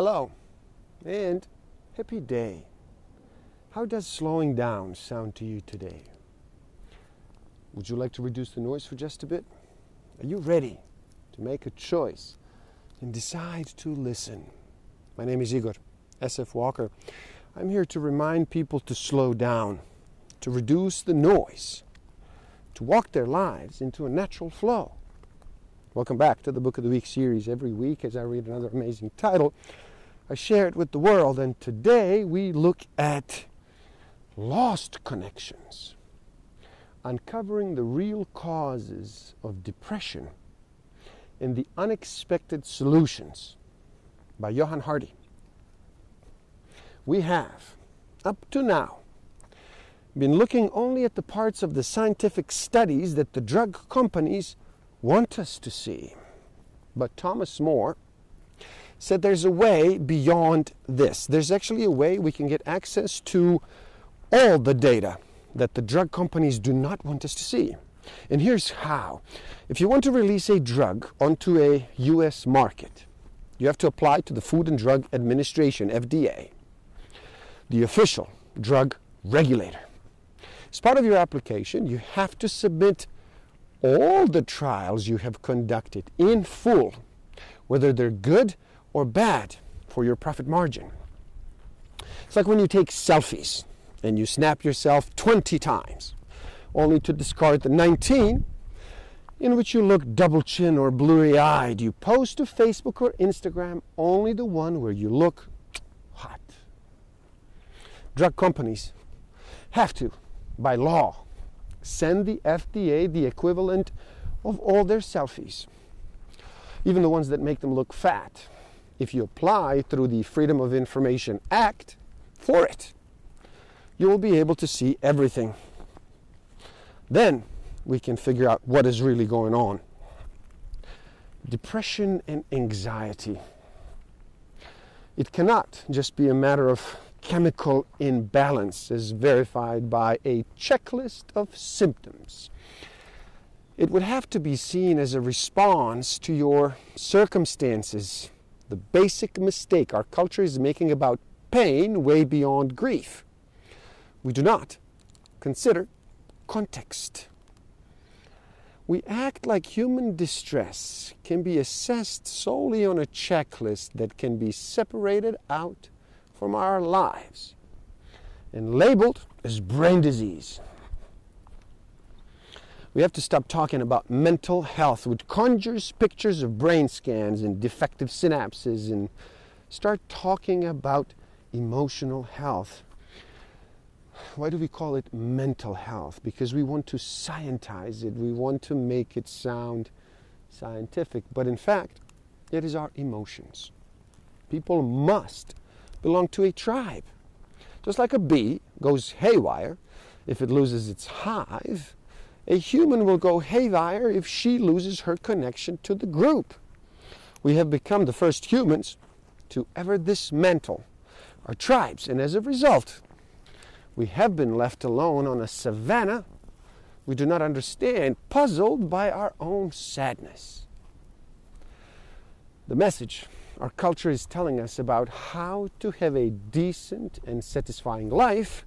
Hello and happy day. How does slowing down sound to you today? Would you like to reduce the noise for just a bit? Are you ready to make a choice and decide to listen? My name is Igor SF Walker. I'm here to remind people to slow down, to reduce the noise, to walk their lives into a natural flow. Welcome back to the Book of the Week series. Every week, as I read another amazing title, I share it with the world. And today we look at lost connections, uncovering the real causes of depression and the unexpected solutions by Johann Hari. We have, up to now, been looking only at the parts of the scientific studies that the drug companies want us to see. But Thomas More said there's a way beyond this. There's actually a way we can get access to all the data that the drug companies do not want us to see. And here's how. If you want to release a drug onto a US market, you have to apply to the Food and Drug Administration, FDA, the official drug regulator. As part of your application, you have to submit all the trials you have conducted in full, whether they're good or bad for your profit margin. It's like when you take selfies and you snap yourself 20 times, only to discard the 19 in which you look double chin or blurry eyed. You post to Facebook or Instagram only the one where you look hot. Drug companies have to, by law, send the FDA the equivalent of all their selfies, even the ones that make them look fat. If you apply through the Freedom of Information Act for it, you will be able to see everything. Then we can figure out what is really going on. Depression and anxiety. It cannot just be a matter of chemical imbalance as verified by a checklist of symptoms. It would have to be seen as a response to your circumstances, the basic mistake our culture is making about pain way beyond grief. We do not consider context. We act like human distress can be assessed solely on a checklist that can be separated out from our lives and labeled as brain disease. We have to stop talking about mental health, which conjures pictures of brain scans and defective synapses, and start talking about emotional health. Why do we call it mental health? Because we want to scientize it, we want to make it sound scientific, but in fact, it is our emotions. People must belong to a tribe. Just like a bee goes haywire if it loses its hive, a human will go haywire if she loses her connection to the group. We have become the first humans to ever dismantle our tribes, and as a result, we have been left alone on a savannah we do not understand, puzzled by our own sadness. The message our culture is telling us about how to have a decent and satisfying life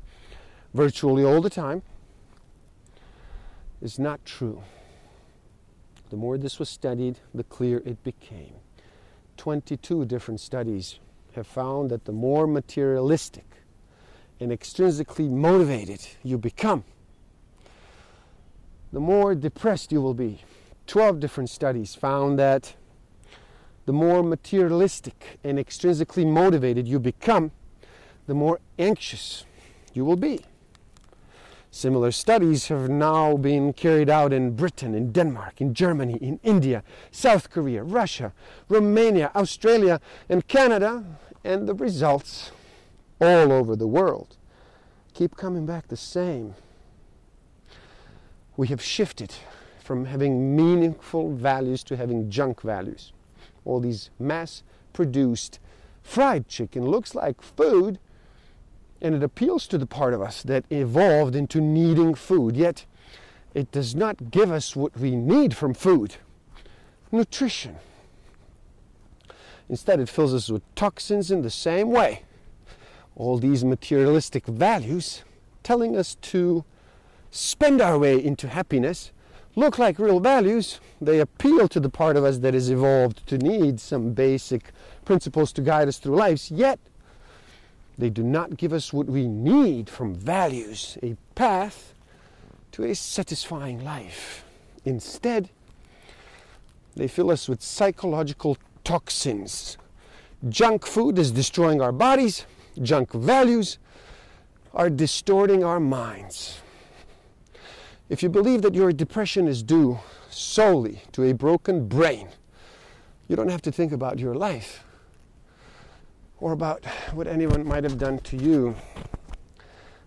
virtually all the time is not true. The more this was studied, the clearer it became. 22 different studies have found that the more materialistic and extrinsically motivated you become, the more depressed you will be. 12 different studies found that the more materialistic and extrinsically motivated you become, the more anxious you will be. Similar studies have now been carried out in Britain, in Denmark, in Germany, in India, South Korea, Russia, Romania, Australia, and Canada, and the results all over the world keep coming back the same. We have shifted from having meaningful values to having junk values all these mass produced fried chicken looks like food and it appeals to the part of us that evolved into needing food, yet it does not give us what we need from food nutrition. Instead, it fills us with toxins in the same way. All these materialistic values telling us to spend our way into happiness look like real values. They appeal to the part of us that is evolved to need some basic principles to guide us through life, yet they do not give us what we need from values, a path to a satisfying life. Instead, they fill us with psychological toxins. Junk food is destroying our bodies, junk values are distorting our minds. If you believe that your depression is due solely to a broken brain, you don't have to think about your life or about what anyone might have done to you.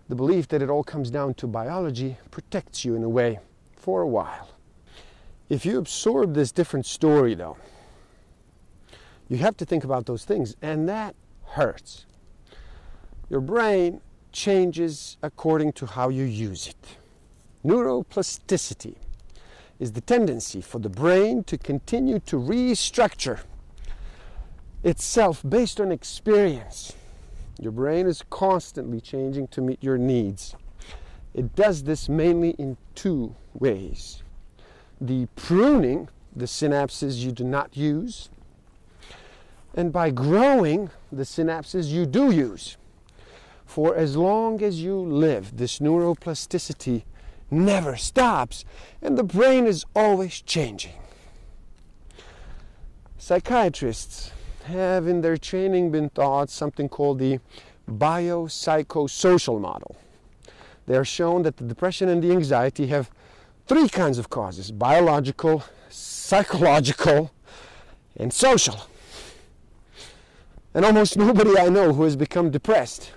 The belief that it all comes down to biology protects you in a way for a while. If you absorb this different story, though, you have to think about those things, and that hurts. Your brain changes according to how you use it. Neuroplasticity is the tendency for the brain to continue to restructure itself based on experience. Your brain is constantly changing to meet your needs. It does this mainly in two ways the pruning the synapses you do not use, and by growing the synapses you do use. For as long as you live, this neuroplasticity never stops, and the brain is always changing. Psychiatrists have in their training been taught something called the biopsychosocial model. They are shown that the depression and the anxiety have three kinds of causes biological, psychological, and social. And almost nobody I know who has become depressed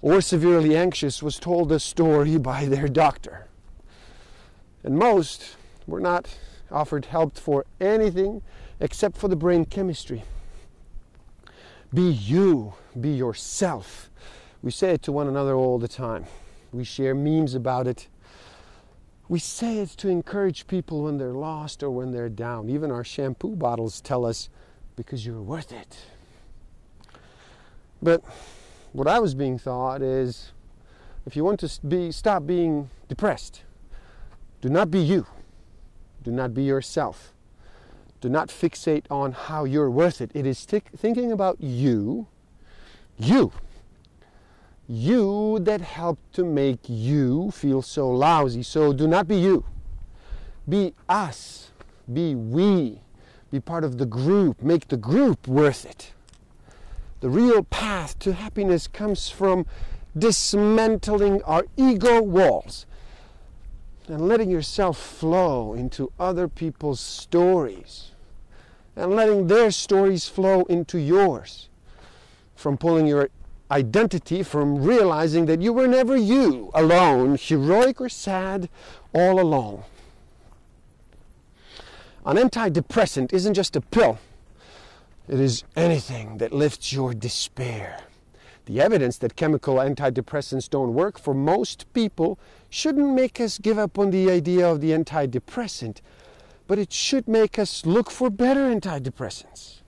or severely anxious was told a story by their doctor. And most were not offered help for anything except for the brain chemistry. Be you, be yourself. We say it to one another all the time. We share memes about it. We say it to encourage people when they're lost or when they're down. Even our shampoo bottles tell us, because you're worth it. But what I was being taught is if you want to be, stop being depressed, do not be you. Do not be yourself. Do not fixate on how you're worth it. It is thinking about you, you, you that helped to make you feel so lousy. So do not be you. Be us. Be we. Be part of the group. Make the group worth it. The real path to happiness comes from dismantling our ego walls and letting yourself flow into other people's stories and letting their stories flow into yours. From pulling your identity from realizing that you were never you alone, heroic or sad, all alone. An antidepressant isn't just a pill, it is anything that lifts your despair. The evidence that chemical antidepressants don't work for most people shouldn't make us give up on the idea of the antidepressant but it should make us look for better antidepressants.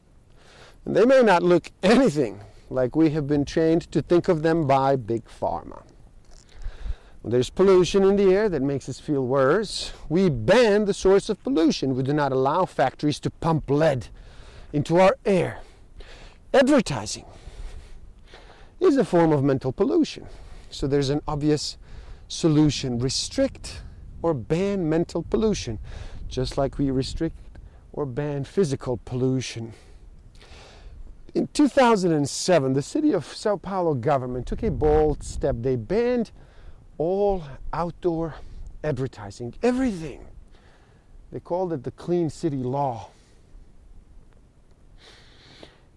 And they may not look anything like we have been trained to think of them by Big Pharma. When there's pollution in the air that makes us feel worse, we ban the source of pollution. We do not allow factories to pump lead into our air. Advertising is a form of mental pollution. So there's an obvious solution restrict or ban mental pollution just like we restrict or ban physical pollution. In 2007, the city of Sao Paulo government took a bold step. They banned all outdoor advertising, everything. They called it the Clean City Law.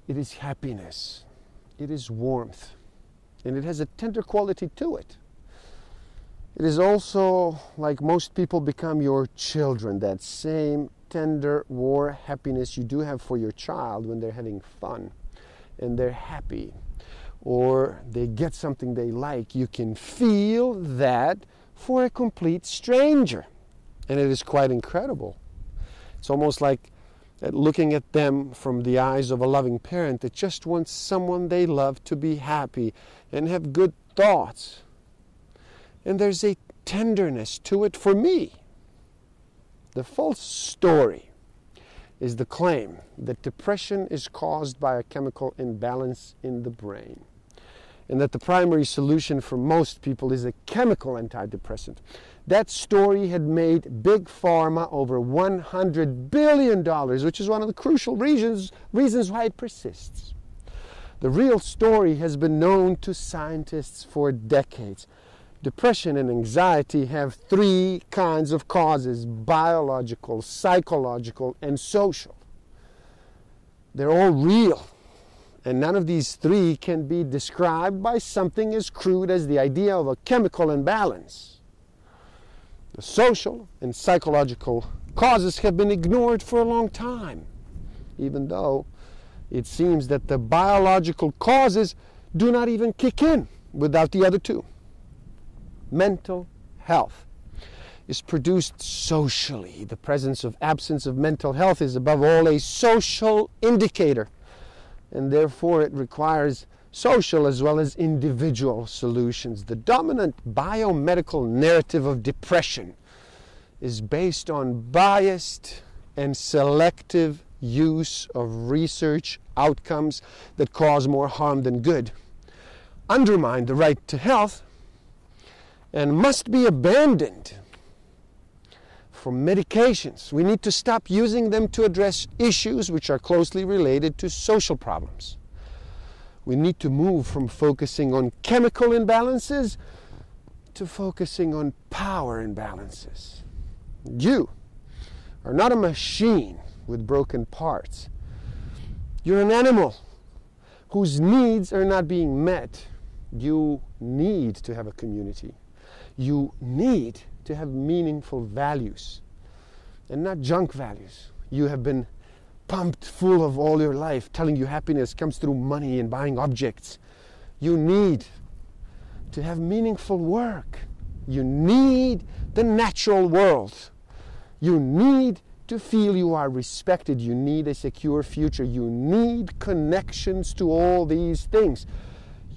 It is happiness, it is warmth, and it has a tender quality to it. It is also like most people become your children, that same tender, warm happiness you do have for your child when they're having fun and they're happy or they get something they like. You can feel that for a complete stranger. And it is quite incredible. It's almost like uh, looking at them from the eyes of a loving parent that just wants someone they love to be happy and have good thoughts. And there's a tenderness to it for me. The false story is the claim that depression is caused by a chemical imbalance in the brain and that the primary solution for most people is a chemical antidepressant. That story had made Big Pharma over $100 billion, which is one of the crucial reasons, reasons why it persists. The real story has been known to scientists for decades. Depression and anxiety have three kinds of causes biological, psychological, and social. They're all real. And none of these three can be described by something as crude as the idea of a chemical imbalance. The social and psychological causes have been ignored for a long time, even though it seems that the biological causes do not even kick in without the other two. Mental health is produced socially. The presence of absence of mental health is above all a social indicator, and therefore it requires social as well as individual solutions. The dominant biomedical narrative of depression is based on biased and selective use of research outcomes that cause more harm than good, undermine the right to health, and must be abandoned for medications. We need to stop using them to address issues which are closely related to social problems we need to move from focusing on chemical imbalances to focusing on power imbalances. You are not a machine with broken parts. You're an animal whose needs are not being met. You need to have a community. You need to have meaningful values and not junk values. You have been pumped full of all your life, telling you happiness comes through money and buying objects. You need to have meaningful work. You need the natural world. You need to feel you are respected. You need a secure future. You need connections to all these things.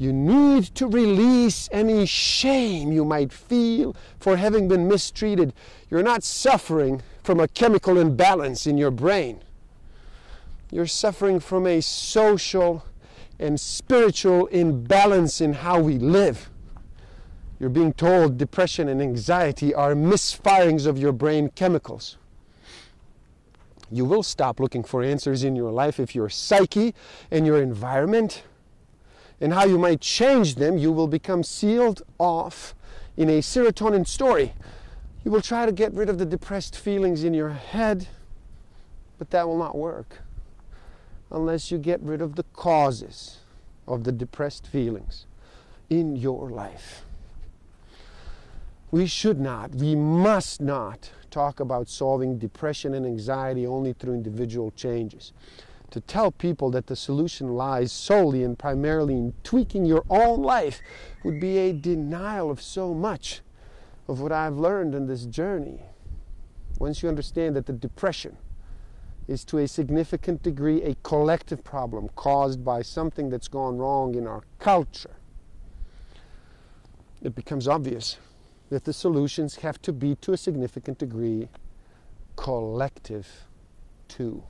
You need to release any shame you might feel for having been mistreated. You're not suffering from a chemical imbalance in your brain. You're suffering from a social and spiritual imbalance in how we live. You're being told depression and anxiety are misfirings of your brain chemicals. You will stop looking for answers in your life if your psyche and your environment and how you might change them, you will become sealed off in a serotonin story. You will try to get rid of the depressed feelings in your head, but that will not work unless you get rid of the causes of the depressed feelings in your life. We should not, we must not talk about solving depression and anxiety only through individual changes. To tell people that the solution lies solely and primarily in tweaking your own life would be a denial of so much of what I've learned in this journey. Once you understand that the depression, is to a significant degree a collective problem caused by something that's gone wrong in our culture. It becomes obvious that the solutions have to be, to a significant degree, collective too.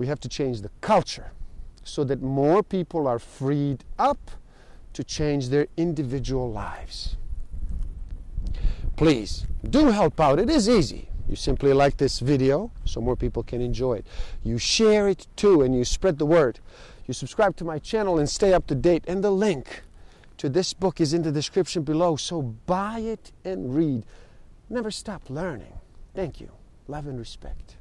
We have to change the culture so that more people are freed up to change their individual lives. Please do help out. It is easy. You simply like this video so more people can enjoy it. You share it too and you spread the word. You subscribe to my channel and stay up to date. And the link to this book is in the description below. So buy it and read. Never stop learning. Thank you. Love and respect.